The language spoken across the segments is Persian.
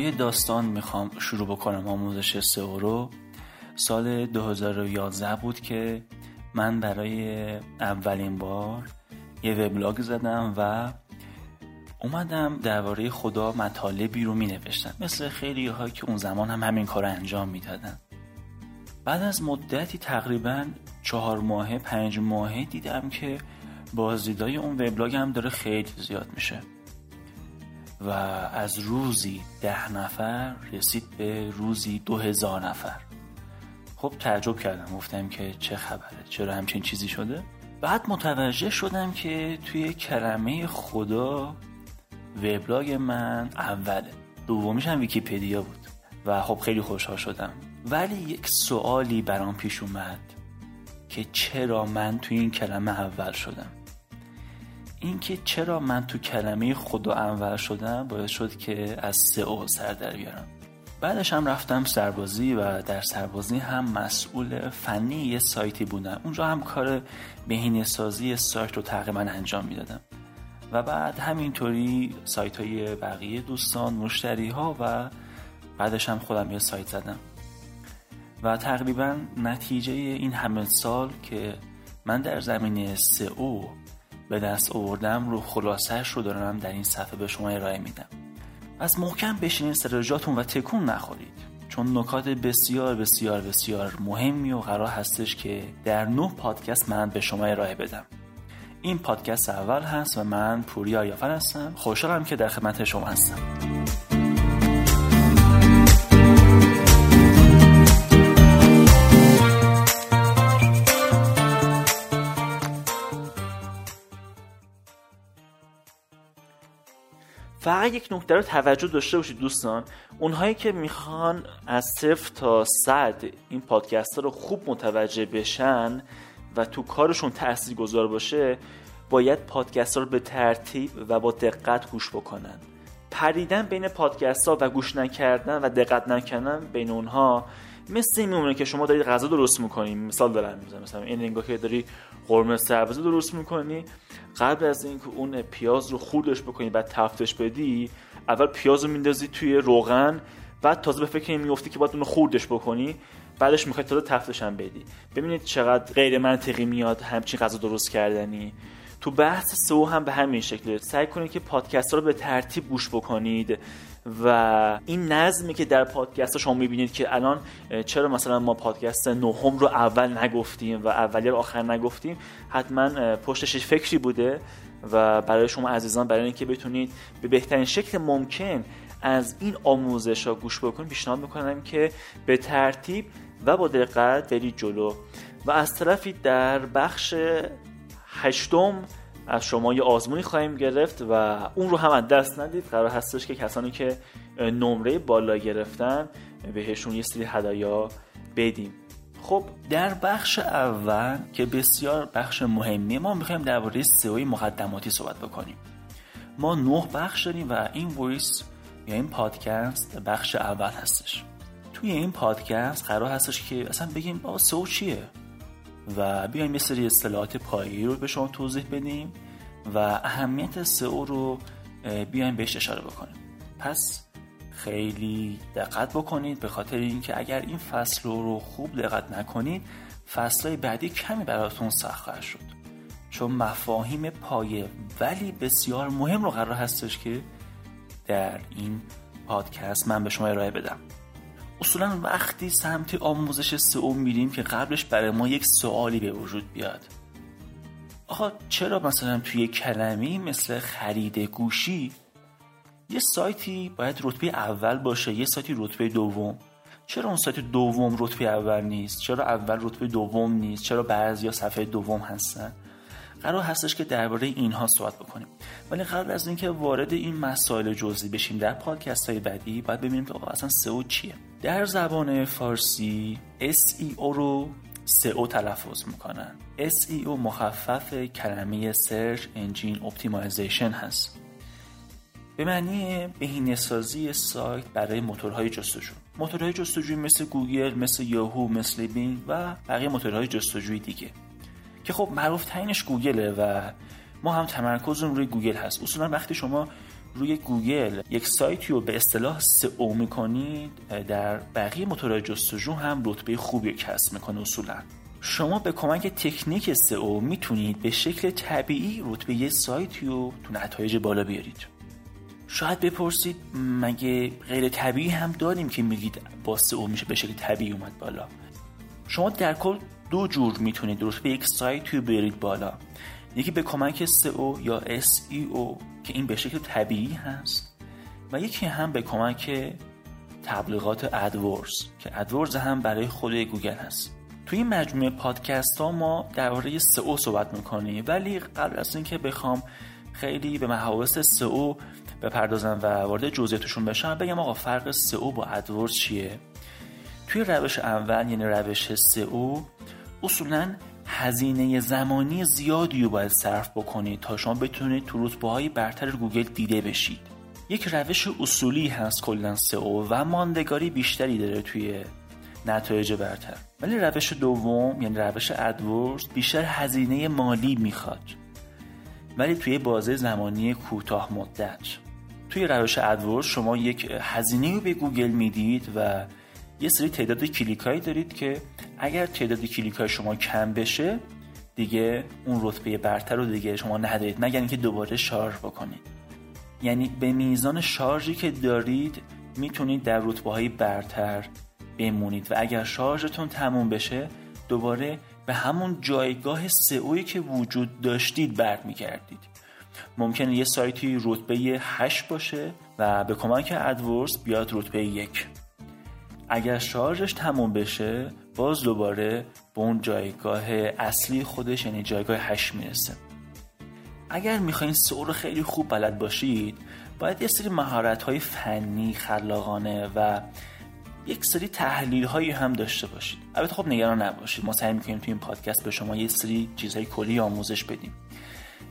یه داستان می‌خوام شروع بکنم آموزش سئو رو. سال 2011 بود که من برای اولین بار یه وبلاگ زدم و اومدم درباره خدا مطالبی رو می نوشتم مثل خیلی ها که اون زمان هم همین کار انجام می‌دادن. بعد از مدتی تقریبا چهار ماهه پنج ماهه دیدم که بازدیدای اون وبلاگ هم داره خیلی زیاد میشه. و از روزی ده نفر رسید به روزی دو هزار نفر. خب تعجب کردم گفتم که چه خبره چرا همچین چیزی شده؟ بعد متوجه شدم که توی کلمه خدا وبلاگ من اوله دومیش هم ویکیپدیا بود و خب خیلی خوشحال شدم. ولی یک سوالی برام پیش اومد که چرا من توی این کلمه اول شدم؟ اینکه چرا من تو کلمه خدا اول شدم باعث شد که از سئو سر در بیارم. بعدش هم رفتم سربازی و در سربازی هم مسئول فنی یه سایتی بودم. اونجا هم کار بهینه سازی سایت رو تقریبا انجام می‌دادم. و بعد همینطوری سایت های بقیه دوستان مشتری ها و بعدش هم خودم یه سایت زدم. و تقریبا نتیجه این همه سال که من در زمینه سئو به دست آوردم رو خلاصش رو دارم در این صفحه به شما ارائه میدم. از محکم بشینید سر و تکون نخورید چون نکات بسیار بسیار بسیار مهمی و قرار هستش که در نه پادکست من به شما ارائه بدم. این پادکست اول هست و من پوری آریافر هستم. خوشحالم که در خدمت شما هستم. فقط یک نکته رو توجه داشته باشید دوستان. اونهایی که می‌خوان از صفر تا صد این پادکست رو خوب متوجه بشن و تو کارشون تأثیر گذار باشه باید پادکست رو به ترتیب و با دقت گوش بکنن. پریدن بین پادکست ها و گوش نکردن و دقت نکردن بین اونها مثل این میمونه که شما دارید غذا درست می‌کنی. مثال دارم می‌زنم. مثلا این انگاه که داری قرمه سبزی درست می‌کنی. قبل از اینکه اون پیاز رو خوردش بکنی بعد تفتش بدی اول پیاز رو میندازی توی روغن بعد تازه به فکر این میفتی که باید اون خوردش بکنی. بعدش می‌خوای تازه تفتش هم بدی. ببینید چقدر غیر منطقی میاد همچین غذا درست کردنی. تو بحث سو هم به همین شکله. سعی کنید که پادکست رو به ترتیب گوش بکنید. و این نظمی که در پادکست شما می‌بینید که الان چرا مثلا ما پادکست نهم رو اول نگفتیم و اولی رو آخر نگفتیم حتما پشتش فکری بوده و برای شما عزیزان برای اینکه بتونید به بهترین شکل ممکن از این آموزش ها گوش بکنید پیشنهاد می‌کنم که به ترتیب و با دقت برید جلو. و از طرفی در بخش هشتم از شما یه آزمونی خواهیم گرفت و اون رو هم از دست ندید. قرار هستش که کسانی که نمره بالا گرفتن بهشون یه سری هدایا بدیم. خب در بخش اول که بسیار بخش مهمی ما می‌خوایم درباره سئو مقدماتی صحبت بکنیم. ما نه بخش داریم و این ویس یا این پادکست بخش اول هستش. توی این پادکست قرار هستش که اصلا بگیم با سئو چیه؟ و بیایم یه سری اصطلاحات پایی رو به شما توضیح بدیم و اهمیت سئو رو بیایم بهش اشاره بکنیم. پس خیلی دقت بکنید به خاطر اینکه اگر این فصل رو خوب دقت نکنید فصلهای بعدی کمی براتون سخت خواهد شد. چون مفاهیم پایه ولی بسیار مهم رو قرار هستش که در این پادکست من به شما ارائه بدم. اصولا وقتی سمت آموزش سئو میریم که قبلش برای ما یک سوالی به وجود بیاد. آقا چرا مثلا توی کلمی مثل خرید گوشی یه سایتی باید رتبه اول باشه یه سایتی رتبه دوم؟ چرا اون سایت دوم رتبه اول نیست؟ چرا اول رتبه دوم نیست؟ چرا بعضی یا صفحه دوم هستن؟ قرار هستش که درباره اینها صحبت بکنیم. ولی قبل از اینکه وارد این مسائل جزئی بشیم در پادکست های بعدی باید ببینیم که اصلا سئو چیه. در زبان فارسی SEO رو سئو تلفظ می‌کنن. SEO مخفف کلمه Search Engine Optimization هست. به معنی بهینه سازی سایت برای موتورهای جستجو. موتورهای جستجوی مثل گوگل مثل یاهو مثل بینگ و بقیه موتورهای جستجوی دیگه. که خب معروف ترینش گوگله و ما هم تمرکزمون روی گوگل هست. اصولا وقتی شما روی گوگل یک سایتی رو به اصطلاح سئو می‌کنید در بقیه موتورهای جستجو هم رتبه خوبی کسب می‌کنه اصولا. شما به کمک تکنیک سئو می‌تونید به شکل طبیعی رتبه یه سایتی رو تو نتایج بالا بیارید. شاید بپرسید مگه غیر طبیعی هم داریم که میگید با سئو میشه به شکل طبیعی اومد بالا. شما در کل دو جور می‌تونید رتبه یک سایت رو بیارید بالا. یکی به کمک SEO یا SEO که این به شکل طبیعی هست و یکی هم به کمک تبلیغات ادورز که ادورز هم برای خود گوگل هست. توی این مجموعه پادکست ها ما درباره SEO صحبت می‌کنیم ولی قبل از اینکه بخوام خیلی به محاوس SEO بپردازم و وارد جزئیاتشون بشم بگم آقا فرق SEO با ادورز چیه؟ توی روش اول یعنی روش SEO اصولا هزینه زمانی زیادی رو باید صرف بکنید تا شما بتونید تو رتبه برتر گوگل دیده بشید. یک روش اصولی هست کلا سئو و ماندگاری بیشتری داره توی نتایج برتر. ولی روش دوم یعنی روش ادورز بیشتر هزینه مالی می‌خواد. ولی توی بازه زمانی کوتاه مدت. توی روش AdWords شما یک هزینه رو به گوگل می‌دید و یه سری تعداد کلیک دارید که اگر تعداد کلیک های شما کم بشه دیگه اون رتبه برتر رو دیگه شما ندارید مگر اینکه دوباره شارژ بکنید. یعنی به میزان شارژی که دارید می‌تونید در رتبه های برتر بمونید و اگر شارژتون تموم بشه دوباره به همون جایگاه سئویی که وجود داشتید برمیگردید. ممکنه یه سایتی رتبه 8 باشه و به کمک ادورس بیاد رتبه یک. اگر شارژش تموم بشه باز دوباره به اون جایگاه اصلی خودش یعنی جایگاه 8 می‌رسه. اگر می‌خواین سئو خیلی خوب بلد باشید باید یه سری مهارت های فنی خلاقانه و یک سری تحلیل هایی هم داشته باشید. البته خب نگران نباشید. ما سعی می‌کنیم توی این پادکست به شما یه سری چیزهای کلی آموزش بدیم.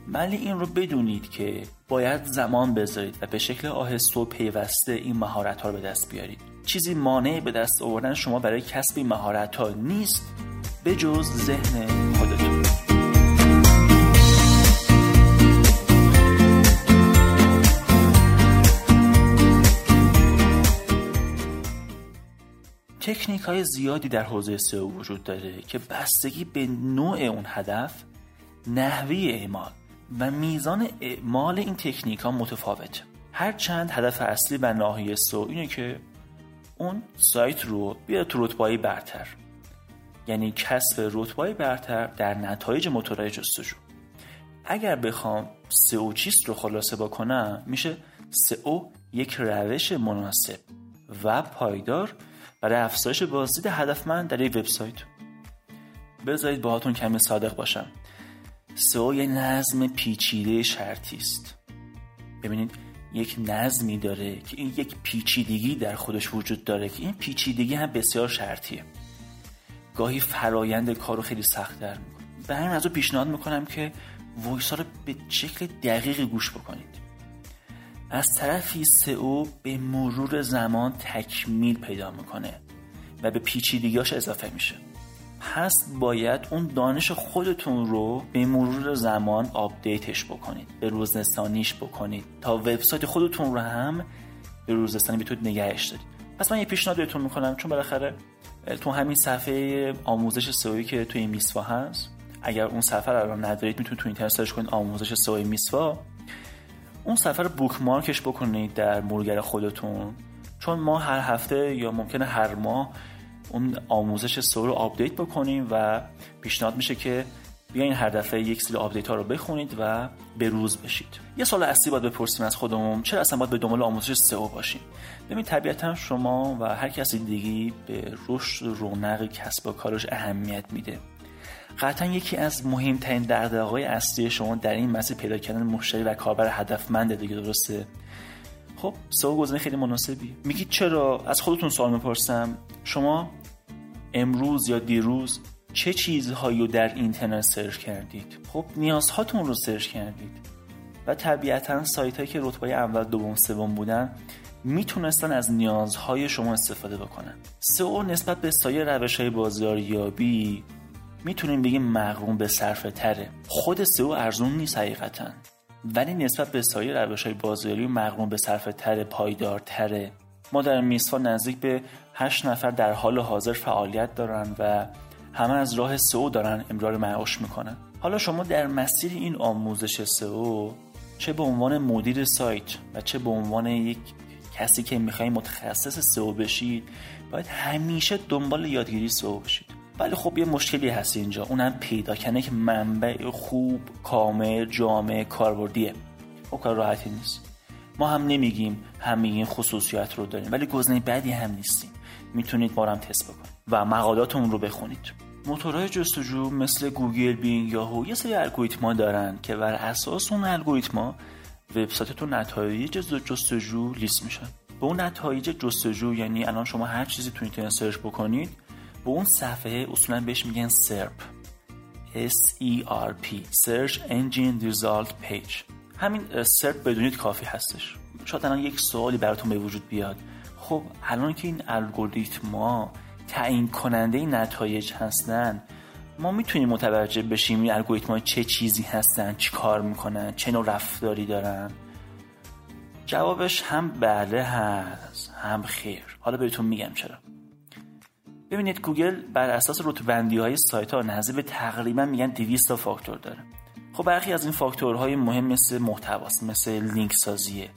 ولی این رو بدونید که باید زمان بذارید و به شکل آهسته و پیوسته این مهارت ها رو به دست بیارید. چیزی مانع به دست آوردن شما برای کسب مهارت ها نیست به جز ذهن خودتون. تکنیک های زیادی در حوزه سئو وجود داره که بستگی به نوع اون هدف نحوی اعمال و میزان اعمال این تکنیک ها متفاوته. هر چند هدف اصلی و ناحیه سو اینه که اون سایت رو بیاد تو رتبه برتر. یعنی کسب رتبه برتر در نتایج موتورهای جستجو. اگر بخوام سئو چیست رو خلاصه بکنم میشه سئو یک روش مناسب و پایدار برای افزایش بازدید هدفمند در یک وبسایت. بذارید باهاتون کمی صادق باشم. سئو یه نظم پیچیده شرطی است. ببینید یک نظمی داره که این یک پیچیدگی در خودش وجود داره که این پیچیدگی هم بسیار شرطیه. گاهی فرایند کار رو خیلی سخت در می‌کنه. به همین از پیشنهاد می‌کنم که voice رو به شکل دقیقی گوش بکنید. از طرفی سئو به مرور زمان تکمیل پیدا می‌کنه و به پیچیدگیاش اضافه میشه. پس باید اون دانش خودتون رو به مرور زمان update ش بکنید به روزرسانیش بکنید. تا وبسایت خودتون رو هم به روزرسانی بتونید نگهش دارید. پس من یه پیشنهاد بهتون می‌کنم. چون بالاخره تو همین صفحه آموزش سئو که توی میسوا هست اگر اون صفحه رو ندارید می‌تونید تو اینترنت search کنید آموزش سئو میسوا. اون صفحه رو bookmark ش بکنید در مرورگر خودتون. چون ما هر هفته یا ممکنه هر ماه اون آموزش سئو رو update بکنیم و پیشنهاد میشه که بیاین هر دفعه یک سری update ها رو بخونید و به روز بشید. یه سوال اصلی باید بپرسیم از خودمون چرا اصلا باید به دنبال آموزش سئو باشیم؟ ببین طبیعتا شما و هر کسی دیگه به رشد رونق کسب و کارش اهمیت میده. قطعا یکی از مهمترین دغدغه‌های اصلی شما در این مسیر پیدا کردن مشتری و کاربر هدفمند دیگه درسته؟ خب سئو گزینه خیلی مناسبی میگید چرا؟ از خودتون سوال می‌پرسم. شما امروز یا دیروز چه چیزهایی رو در اینترنت سرچ کردید؟ خب نیازهاتون رو سرچ کردید. و طبیعتا سایت هایی که رتبه اول دوم سوم بودن می‌تونستن از نیازهای شما استفاده بکنن. سئو نسبت به سایر روش های بازاریابی می‌تونیم بگیم مغروم به صرفه تره. خود سئو ارزون نیست حقیقتا. ولی نسبت به سایر روش های بازاریابی مقرون به صرف تر پایدارتره. ما در میسوا نزدیک به 8 نفر در حال حاضر فعالیت دارن و همه از راه سئو دارن امرار معاش می‌کنن. حالا شما در مسیر این آموزش سئو چه به عنوان مدیر سایت و چه به عنوان یک کسی که می‌خوای متخصص سئو بشید باید همیشه دنبال یادگیری سئو بشید ولی خب یه مشکلی هست اینجا. اونم پیدا کنه که منبع خوب کامل جامع کاربردیه. او خب کار راحتی نیست. ما هم نمیگیم همه این خصوصیت رو داریم ولی گزینه بعدی هم نیستیم. می‌تونید بارم تست بکنید و مقالاتمون رو بخونید. موتورهای جستجو مثل گوگل بینگ یاهو یه سری الگوریتما دارن که بر اساس اون الگوریتما وبسایتتون نتایج جستجو لیست میشن به اون نتایج جستجو یعنی الان شما هر چیزی تو اینترنت search بکنید به اون صفحه اصولا بهش میگن سرپ. S E R P Search Engine Result Page. همین SERP بدونید کافی هستش. شاید الان یک سوالی براتون به وجود بیاد. خب الان که این الگوریتما تعیین کننده نتایج هستن ما می‌تونیم متوجه بشیم این الگوریتم چه چیزی هستن چی کار می‌کنن چه نوع رفتاری دارن. جوابش هم بله هست هم خیر. حالا بهتون میگم چرا. ببینید گوگل بر اساس رتبندی های سایت ها به تقریبا میگن 200 تا فاکتور داره. خب برخی از این فاکتورهای مهم مثل محتواست مثل لینک سازیه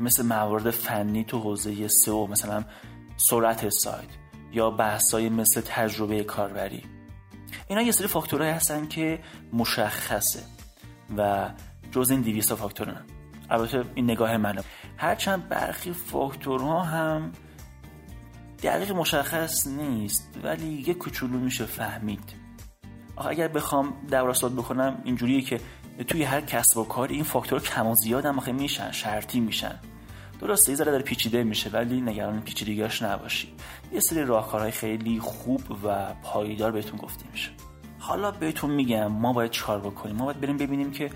مثل موارد فنی تو حوزه سئو مثلا سرعت سایت یا بحثای مثل تجربه کاربری. اینا یه سری فاکتورهایی هستن که مشخصه و جز این 200 فاکتور البته این نگاه منه. هرچند برخی فاکتورها هم دقیق مشخص نیست ولی یه کوچولو میشه فهمید. آخه اگر بخوام دورستاد بکنم اینجوریه که توی هر کسب و کار این فاکتور کم و زیاد هم میشن شرطی میشن. درسته یه ذره داره پیچیده میشه ولی نگران پیچیدگیاش نباشی. یه سری راهکارهای خیلی خوب و پایدار بهتون گفته میشه. حالا بهتون میگم ما باید چیکار بکنیم؟ ما باید بریم ببینیم که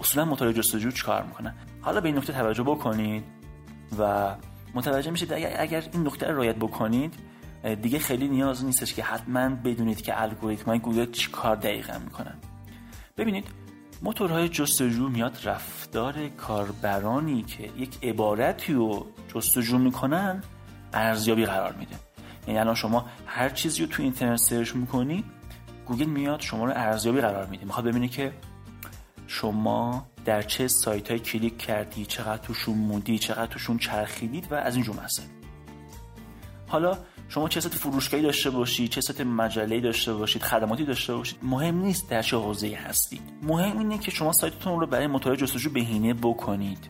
اصولا موتور جستجو چیکار می‌کنن حالا به این نکته توجه بکنید و متوجه میشید اگر, اگر این نکته رو رعایت بکنید دیگه خیلی نیاز نیستش که حتما بدونید که الگوریتم های گوگل چیکار دقیقا می‌کنن. ببینید موتورهای جستجو میاد رفتار کاربرانی که یک عبارتی رو جستجو می‌کنن ارزیابی قرار میده. یعنی الان شما هر چیزی رو تو اینترنت search می‌کنی گوگل میاد شما رو ارزیابی قرار میده. می‌خواد ببینه که شما در چه سایت های کلیک کردی چقدر توشون موندی چقدر توشون چرخیدید و از این جمله حالا شما چه سایت فروشگاهی داشته باشید چه سایت مجله داشته باشید خدماتی داشته باشید مهم نیست در چه حوزه هستید. مهم اینه که شما سایتتون رو برای موتور جستجو بهینه بکنید.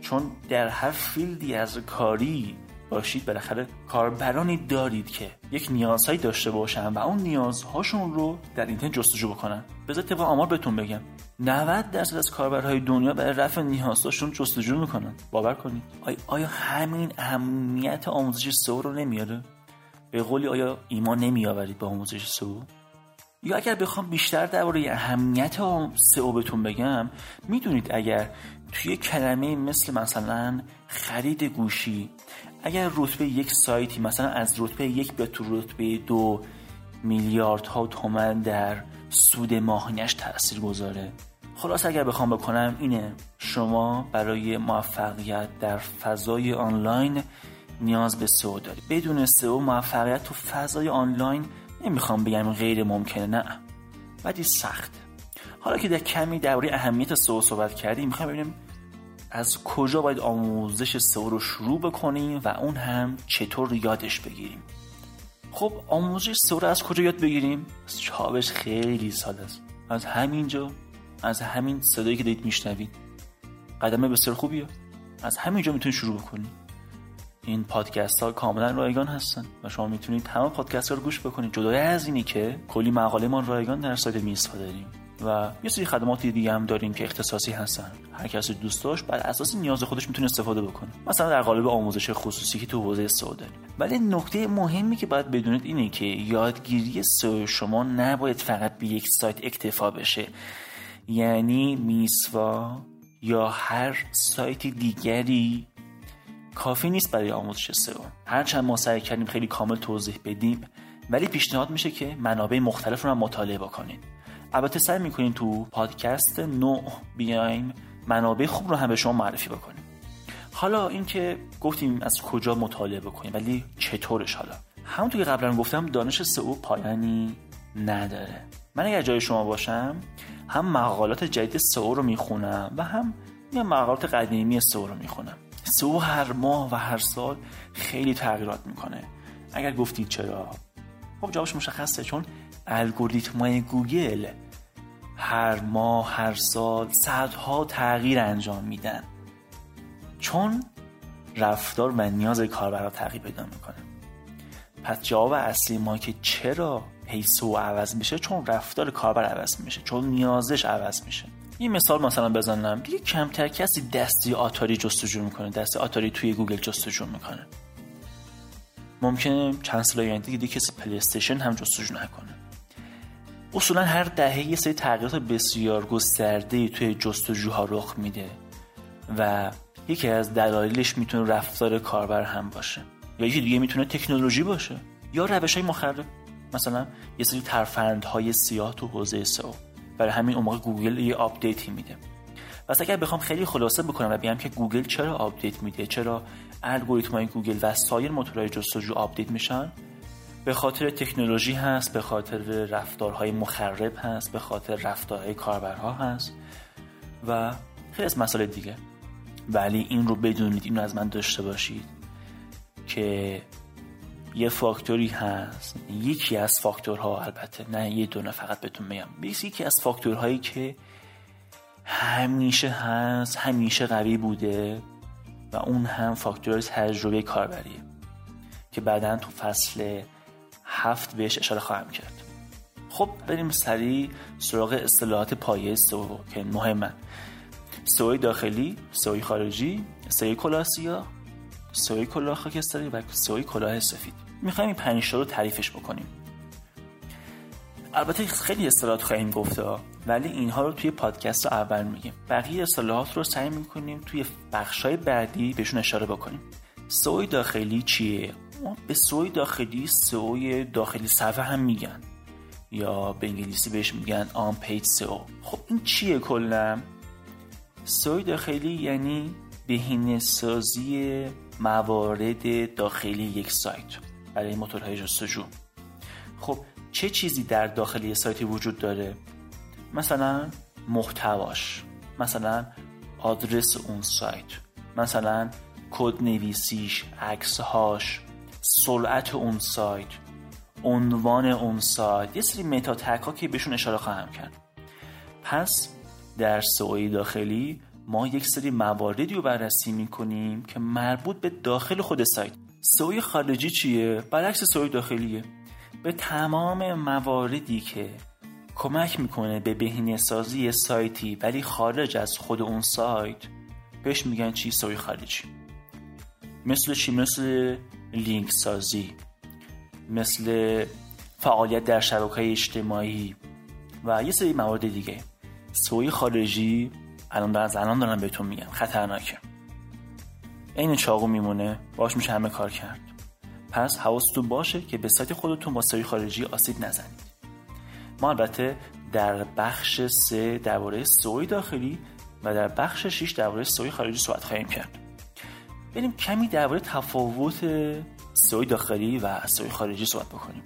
چون در هر فیلدی از کاری باشید بالاخره کاربرانی دارید که یک نیازهایی داشته باشن و اون نیازهاشون رو در اینترنت جستجو بکنن. بذار طبق آمار بهتون بگم. 90 درصد از کاربرهای دنیا برای رفع نیازهاشون جستجو می‌کنن. باور کنید. آیا همین اهمیت آموزش سئو رو نمیاره؟ به قولی آیا ایمان نمیآورید به آموزش سئو؟ یا اگر بخوام بیشتر درباره اهمیت سئو بهتون بگم می‌دونید اگر توی کلمه مثل مثلا خرید گوشی اگر رتبه یک سایتی مثلا از رتبه یک به تو رتبه دو میلیارد ها تومن در سود ماهانش تاثیر گذاره خلاص اگر بخوام بکنم اینه. شما برای موفقیت در فضای آنلاین نیاز به سئو داری بدون سئو موفقیت تو فضای آنلاین نمی‌خوام بگم غیر ممکنه نه. ولی سخت. حالا که در کمی درباره اهمیت سئو صحبت کردیم می‌خوام ببینیم از کجا باید آموزش سئو رو شروع بکنیم و اون هم چطور یادش بگیریم. خب آموزش سئو رو از کجا یاد بگیریم؟ از چابش خیلی ساده است. از همینجا از همین صدایی که دارید میشنوید. قدم بسیار خوبیه. از همینجا می‌تونید شروع بکنید. این پادکست ها کاملا رایگان هستن و شما می‌تونید تمام پادکست ها رو گوش بکنید. جدای از اینی که کلی مقاله ما رایگان در سایت میسپا داریم. و یه سری خدمات دیگه هم داریم که اختصاصی هستن. هر کسی دوست داشت بر اساس نیاز خودش می‌تونه استفاده بکنه. مثلا در قالب آموزش خصوصی که تو حوزه سئو داریم ولی نکته مهمی که باید بدونید اینه که یادگیری سئو شما نباید فقط به یک سایت اکتفا بشه. یعنی میسوا یا هر سایت دیگری کافی نیست برای آموزش سئو. هرچند ما سعی کردیم خیلی کامل توضیح بدیم ولی پیشنهاد میشه که منابع مختلف رو هم مطالعه بکنید البته سعی می‌کنیم تو پادکست نو بیایم منابع خوب رو هم به شما معرفی بکنیم. حالا اینکه گفتیم از کجا مطالعه بکنیم ولی چطورش حالا؟ همونطور که قبلا گفتم دانش سئو پایانی نداره. من اگر جای شما باشم هم مقالات جدید سئو رو می‌خونم و هم یه مقالات قدیمی سئو رو می‌خونم. سئو هر ماه و هر سال خیلی تغییرات می‌کنه. اگر گفتید چرا؟ خب جوابش مشخصه چون الگوریتمای گوگل هر ماه هر سال صدها تغییر انجام میدن. چون رفتار و نیاز کاربرا تغییر پیدا می‌کنه. پس جواب اصلی ما که چرا پیسو عوض میشه؟ چون رفتار کاربر عوض میشه چون نیازش عوض میشه. این مثال مثلا بزنم. دیگه کمتر کسی دستی آتاری جستجو می‌کنه دستی آتاری توی گوگل جستجو می‌کنه. ممکنه چند سال آینده دیگه کسی پلی هم جستجو نکنه. اصولا هر دهه یه سری تغییرات بسیار گسترده توی جستجوها رخ میده و یکی از دلایلش می‌تونه رفتار کاربر هم باشه. یا یکی دیگه می‌تونه تکنولوژی باشه. یا روش های مخرب. مثلا یه سری ترفندهای سیاه تو حوزه سئو. برای همین اون گوگل یه update ی میده. پس اگر بخوام خیلی خلاصه بکنم و بگم که گوگل چرا update میده چرا الگوریتمای گوگل و سایر موتورهای جستجو update میشن به خاطر تکنولوژی هست به خاطر رفتارهای مخرب هست به خاطر رفتارهای کاربرها هست و خیلی از مسائل دیگه. ولی این رو بدونید این رو از من داشته باشید که یه فاکتوری هست. یکی از فاکتورها البته نه یه دونه فقط بهتون میگم. یکی از فاکتورهایی که همیشه هست همیشه قوی بوده و اون هم فاکتور تجربه کاربریه که بعدا تو فصل هفت بهش اشاره خواهم کرد. خب بریم سریع سراغ اصطلاحات پایه سو که مهمن سوی داخلی سوی خارجی سوی کلاه سیاه سوی کلاه خاکستری و سوی کلاه سفید. می‌خوایم این پنج رو تعریفش بکنیم. البته خیلی اصطلاحات خواهیم گفته ولی اینها رو توی پادکست رو اول میگیم. بقیه اصطلاحات رو سعی می‌کنیم توی بخشای بعدی بهشون اشاره بکنیم. سوی داخلی چیه؟ به سوی داخلی سوی داخلی صفحه هم میگن. یا به انگلیسی بهش میگن آن پیج سو خب این چیه کلا؟ سوی داخلی یعنی بهینه سازی موارد داخلی یک سایت برای موتورهای جستجو. خب چه چیزی در داخلی سایتی وجود داره؟ مثلا محتواش مثلا آدرس اون سایت مثلا کد نویسیش عکسهاش. سرعت اون سایت عنوان اون سایت یه سری متا ها که بهشون اشاره خواهم کرد. پس در سوی داخلی ما یک سری مواردی رو بررسی می‌کنیم که مربوط به داخل خود سایت. سوی خارجی چیه؟ برعکس سوی داخلیه. به تمام مواردی که کمک می‌کنه به بهینه سازی سایتی ولی خارج از خود اون سایت بهش میگن چی؟ سوی خارجی. مثل چی؟ مثل لینک سازی مثل فعالیت در شبکه اجتماعی و یه سری موارد دیگه. سوی خارجی الان از الان دارم بهتون میگم خطرناکه. این چاقو میمونه. باش میشه همه کار کرد. پس حواستون باشه که به سایت خودتون با سوی خارجی آسیب نزنید. ما البته در بخش سه درباره سوی داخلی و در بخش 6 درباره سوی خارجی صحبت خواهیم کرد. بریم کمی درباره تفاوت سوی داخلی و سوی خارجی صحبت بکنیم.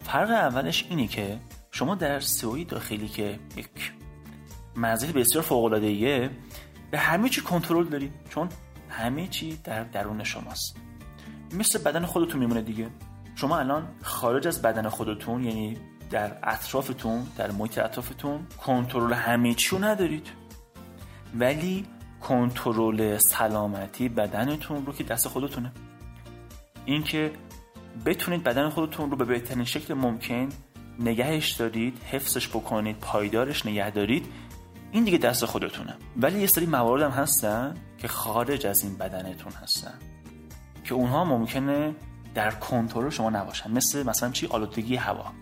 فرق اولش اینه که شما در سوی داخلی که یک مزیت بسیار فوق العاده به همه چی کنترل داری چون همه چی در درون شماست. مثل بدن خودتون میمونه دیگه. شما الان خارج از بدن خودتون یعنی در اطرافتون در محیط اطرافتون کنترل همه چی رو ندارید. ولی کنترل سلامتی بدنتون رو که دست خودتونه. اینکه بتونید بدن خودتون رو به بهترین شکل ممکن نگهش دارید حفظش بکنید پایدارش نگه دارید این دیگه دست خودتونه. ولی یه سری موارد هم هستن که خارج از این بدنتون هستن که اونها ممکنه در کنترل شما نباشن. مثل مثلا چی؟ آلودگی هوا.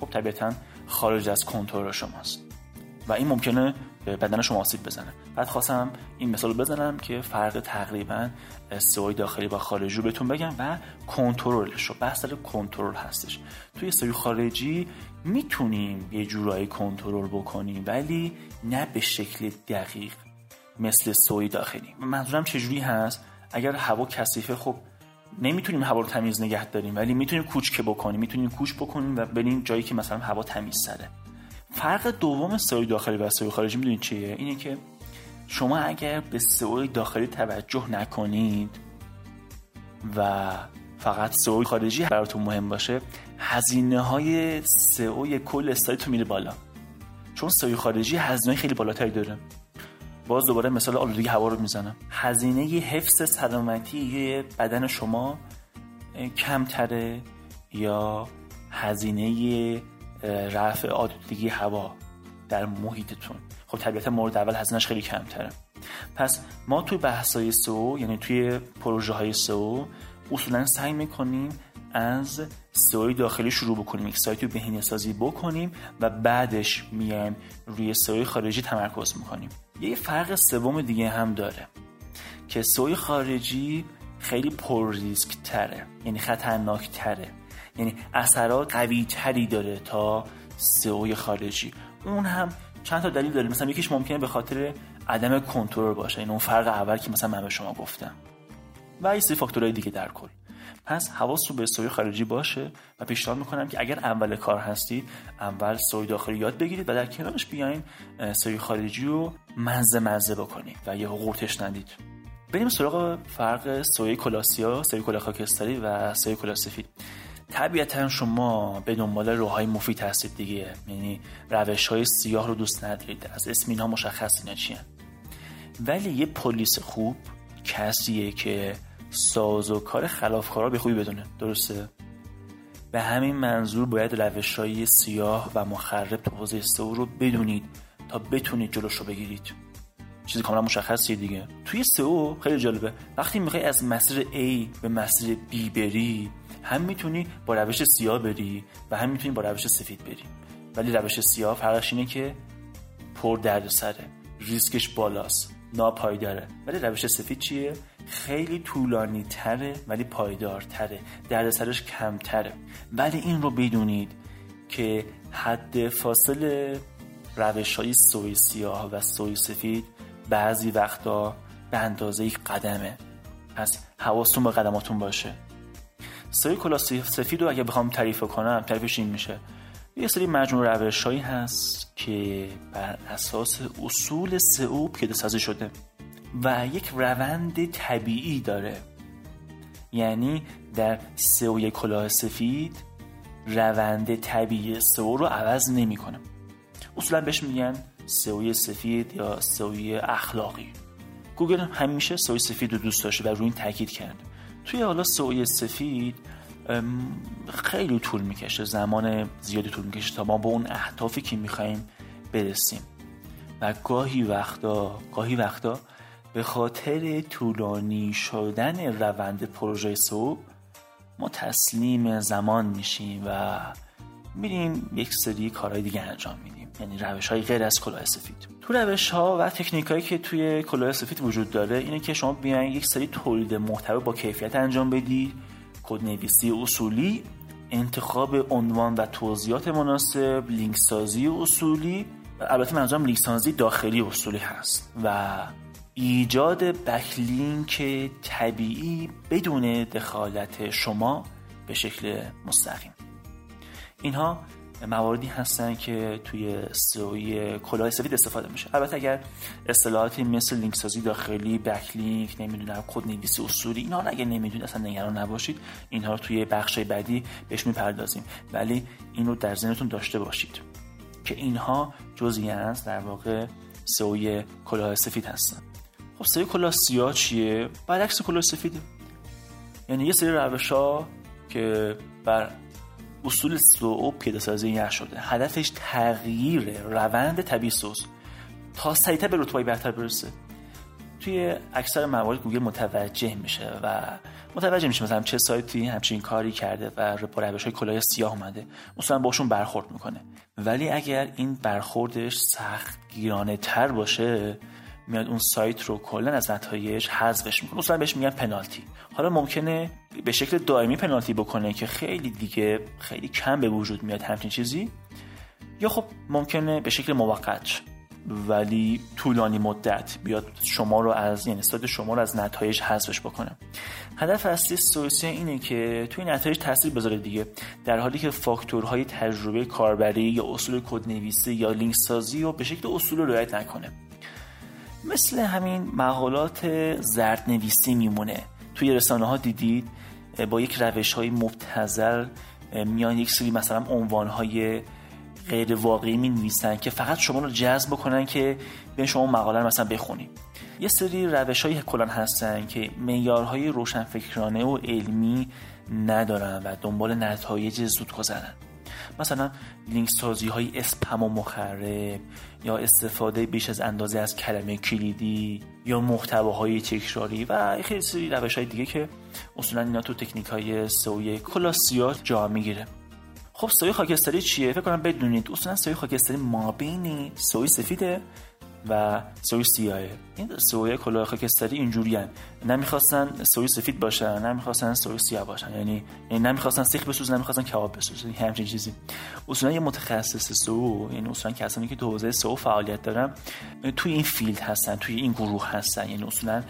خب طبیعتا خارج از کنترل شماست. و این ممکنه به بدن شما آسیب بزنه. بعد خواستم این مثال بزنم که فرق تقریبا سئو داخلی با خارجی رو بهتون بگم و کنترلش رو. بحث کنترل هستش. توی سئو خارجی می‌تونیم یه جورایی کنترل بکنیم ولی نه به شکل دقیق مثل سوی داخلی. منظورم چجوری هست؟ اگر هوا کثیفه خب نمی‌تونیم هوا رو تمیز نگه داریم ولی می‌تونیم کوچکه بکنیم. می‌تونیم کوچ بکنیم و بریم جایی که مثلا هوا تمیز سره فرق دوم سئو داخلی و سئو خارجی می‌دونید چیه؟ اینه که شما اگر به سئو داخلی توجه نکنید و فقط سئو خارجی براتون مهم باشه هزینه های سئو کل استایتون میره بالا. چون سئو خارجی هزینه خیلی بالاتری داره. باز دوباره مثال آلودگی هوا رو می‌زنم. هزینه حفظ سلامتی بدن شما کمتره یا هزینه رفع آلودگی هوا در محیطتون. خب طبیعتا مورد اول هزینهش خیلی کمتره. پس ما توی بحثای سو یعنی توی پروژه های سو اصولا سعی می‌کنیم از سئو داخلی شروع بکنیم یک سایت رو بهینه سازی بکنیم و بعدش میایم روی سئو خارجی تمرکز می‌کنیم. یه فرق سوم دیگه هم داره که سئو خارجی خیلی پر ریسک تره یعنی خطرناک تره یعنی اثرات قوی تری داره تا سئو خارجی. اون هم چند تا دلیل داره. مثلا یکیش ممکنه به خاطر عدم کنترل باشه. این اون فرق اول که مثلا من به شما گفتم. و یه سری فاکتورهای دیگه در کل. پس حواس رو به سوی خارجی باشه و پیشنهاد می‌کنم که اگر اول کار هستید اول سوی داخلی یاد بگیرید و در کنارش بیاین سوی خارجی رو مزه مزه بکنید و یه قورتش ندید بریم سراغ فرق سوی کلاسیا سوی کلا خاکستری و سوی کلا سفید. طبیعتا شما به دنبال روهای مفید هستید دیگه. یعنی روش های سیاه رو دوست ندارید. از اسم اینها مشخص اینا چیه. ولی یه پلیس خوب کسیه که ساز و کار خلافکارا به خوبی بدونه. درسته؟ به همین منظور باید روش های سیاه و مخرب تو حوزه سئو رو بدونید تا بتونید جلوش رو بگیرید. چیزی کاملا مشخصیه دیگه. توی سئو خیلی جالبه. وقتی می‌خوای از مسیر A به مسیر B بری هم می‌تونی با روش سیاه بری و هم می‌تونی با روش سفید بری. ولی روش سیاه فرقش اینه که پر درد سره ریسکش بالاست. ناپایداره. ولی روش سفید چیه؟ خیلی طولانی تره ولی پایدار تره دردسرش کمتره. ولی این رو بدونید که حد فاصله روش های سوی سیاه و سوی سفید بعضی وقتا به اندازه یک قدمه. پس حواستون به قدماتون باشه. سوی کلا سفید رو اگه بخوام تعریف کنم تعریفش این میشه. یه سری مجموع روش هایی هست که بر اساس اصول سئو پیاده سازی شده و یک روند طبیعی داره. یعنی در سئو کلاه سفید روند طبیعی سئو رو عوض نمی‌کنه اصولا بهش میگن سئو سفید یا سئو اخلاقی. گوگل همیشه سئو سفید رو دوست داشته و روی این تاکید کرد. توی حالا سئو سفید خیلی طول می‌کشه زمان زیادی طول می‌کشه تا ما به اون اهدافی که می‌خوایم برسیم. و گاهی وقتا گاهی وقتا به خاطر طولانی شدن روند پروژه سو ما تسلیم زمان میشیم و میریم یک سری کارهای دیگه انجام میدیم. یعنی روش های غیر از کلاه سفید. تو روش ها و تکنیک هایی که توی کلاه سفید وجود داره اینه که شما بیاین یک سری تولید محتوا با کیفیت انجام بدید کدنویسی اصولی انتخاب عنوان و توضیحات مناسب لینک سازی اصولی. البته منظورم لینک سازی داخلی اصولی هست و ایجاد backlink طبیعی بدون دخالت شما به شکل مستقیم. اینها مواردی هستن که توی سئوی کلاه سفید استفاده میشه. البته اگر اصطلاحاتی مثل لینک سازی داخلی backlink نمی‌دونم کد نویسی اصولی اینا رو اگر نمی‌دونید اصلا نگران نباشید. اینها رو توی بخش بعدی بهش می‌پردازیم. ولی این رو در ذهنتون داشته باشید که اینها جزئی از در واقع سوی کلاه سفید هستن. خب سری کلاه سیاه چیه؟ برعکس کلاه سفیده. یعنی یه سری روش که بر اصول سو پیاده سازی نشده هدفش تغییر روند طبیعی سوز. تا سریعتر به رتبه برتر برسه. توی اکثر موارد گوگل متوجه میشه و متوجه میشه مثلا چه سایتی همچین کاری کرده و با روش های کلاه سیاه اومده. مثلا باشون برخورد می‌کنه. ولی اگر این برخوردش سخت گیرانه تر باشه میاد اون سایت رو کلا از نتایج حذفش می‌کنه. مثلا بهش میگن پنالتی. حالا ممکنه به شکل دائمی پنالتی بکنه که خیلی دیگه خیلی کم به وجود میاد همچین چیزی یا خب ممکنه به شکل موقت ولی طولانی مدت بیاد شما رو از یعنی استاد شما رو از نتایج حذفش بکنه. هدف اصلی سوسی اینه که توی نتایج تاثیر بذاره دیگه. در حالی که فاکتورهای تجربه کاربری یا اصول کدنویسی یا لینک سازی رو به شکل اصول رعایت نکنه. مثل همین مقالات زرد نویسی میمونه. توی رسانه ها دیدید با یک روش های مبتزل میان یک سری مثلا عنوان های غیر واقعی می نویسن که فقط شما رو جذب بکنن که به شما مقاله مثلا بخونید. یه سری روش های کلان هستن که معیارهای روشنفکرانه و علمی ندارن و دنبال نتایج زود گذرن مثلا لینک سازی های اسپم و مخرب یا استفاده بیش از اندازه از کلمه کلیدی یا محتواهای تکراری و خیلی سری روش های دیگه که اصولا اینا تو تکنیک های سوی کلاسیات جا می‌گیره. خب سئوی خاکستری چیه؟ فکر کنم بدونید. اصولا سئوی خاکستری مابین سئوی سفیده. و سئوی سیاهه. این سئوی کلاه خاکستری اینجوری هن. نمی‌خواستن سئوی سفید باشن نمی‌خواستن سئوی سیاه باشن. یعنی یعنی نمی‌خواستن سیخ بسوزن نمی‌خواستن کباب بسوزن. یعنی همچین چیزی. اصولا یه متخصص سئو یعنی اصولا کسانی که تو حوزه سئو فعالیت دارن توی این field هستن توی این گروه هستن. یعنی اصولا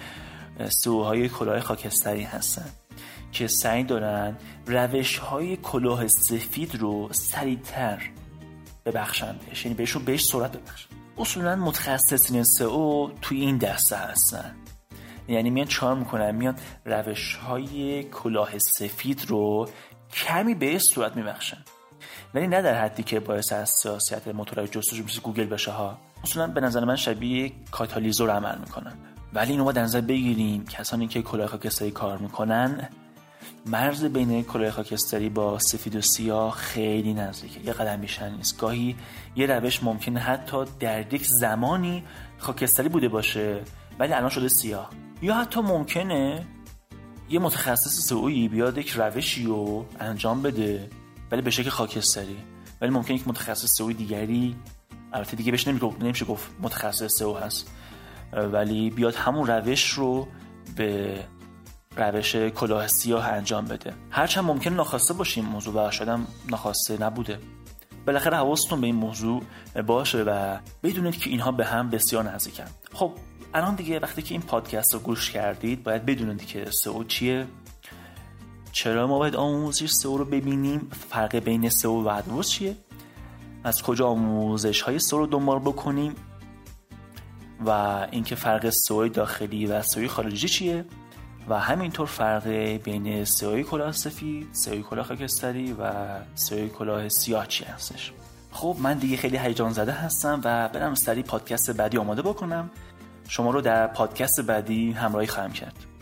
سئوهای کلاه خاکستری هستن که سعی دارن روش های کلاه سفید رو سریعتر ببخشندش یعنی بهشون بهش سرعت ببخشن. اصولا متخصصین سئو توی این دسته هستن. یعنی میان چیکار می‌کنن؟ میان روش های کلاه سفید رو کمی بهش سرعت میبخشن. ولی نه در حدی که باعث حساسیت موتورهای جستجو مثل گوگل بشه ها. اصولا به نظر من شبیه کاتالیزور عمل می‌کنن. ولی اینو در نظر بگیریم کسانی که کلاه خاکستری کار می‌کنن مرز بین کلاه خاکستری با سفید و سیاه خیلی نزدیکه. یه قدم بیشتر نیست. گاهی یه روش ممکنه حتی در یک زمانی خاکستری بوده باشه ولی الان شده سیاه. یا حتی ممکنه یه متخصص سئویی بیاد یک روشی رو انجام بده ولی به شکل خاکستری. ولی ممکنه یک متخصص سئوی دیگری البته دیگه بهش نمیشه گفت متخصص سئو هست. ولی بیاد همون روش رو به روش کلاه سیاه انجام بده. هرچند ممکن ناخواسته باشیم موضوع و شاید ناخواسته نبوده. بالاخره حواستون به این موضوع باشه و بدونید که اینها به هم بسیار نزدیکن. خب الان دیگه وقتی که این پادکست رو گوش کردید باید بدونید که سئو چیه. چرا ما باید آموزش سئو رو ببینیم؟ فرق بین سئو و ادورس چیه؟ از کجا آموزش های سئو رو دنبال بکنیم؟ و اینکه فرق سئو داخلی و سئو خارجی چیه؟ و همینطور فرق بین سیاهی کلاه سفید سیاهی کلاه خاکستری و سیاهی کلاه سیاه چی هستش. خب من دیگه خیلی هیجان زده هستم و برم سری پادکست بعدی آماده بکنم. شما رو در پادکست بعدی همراهی خواهم کرد.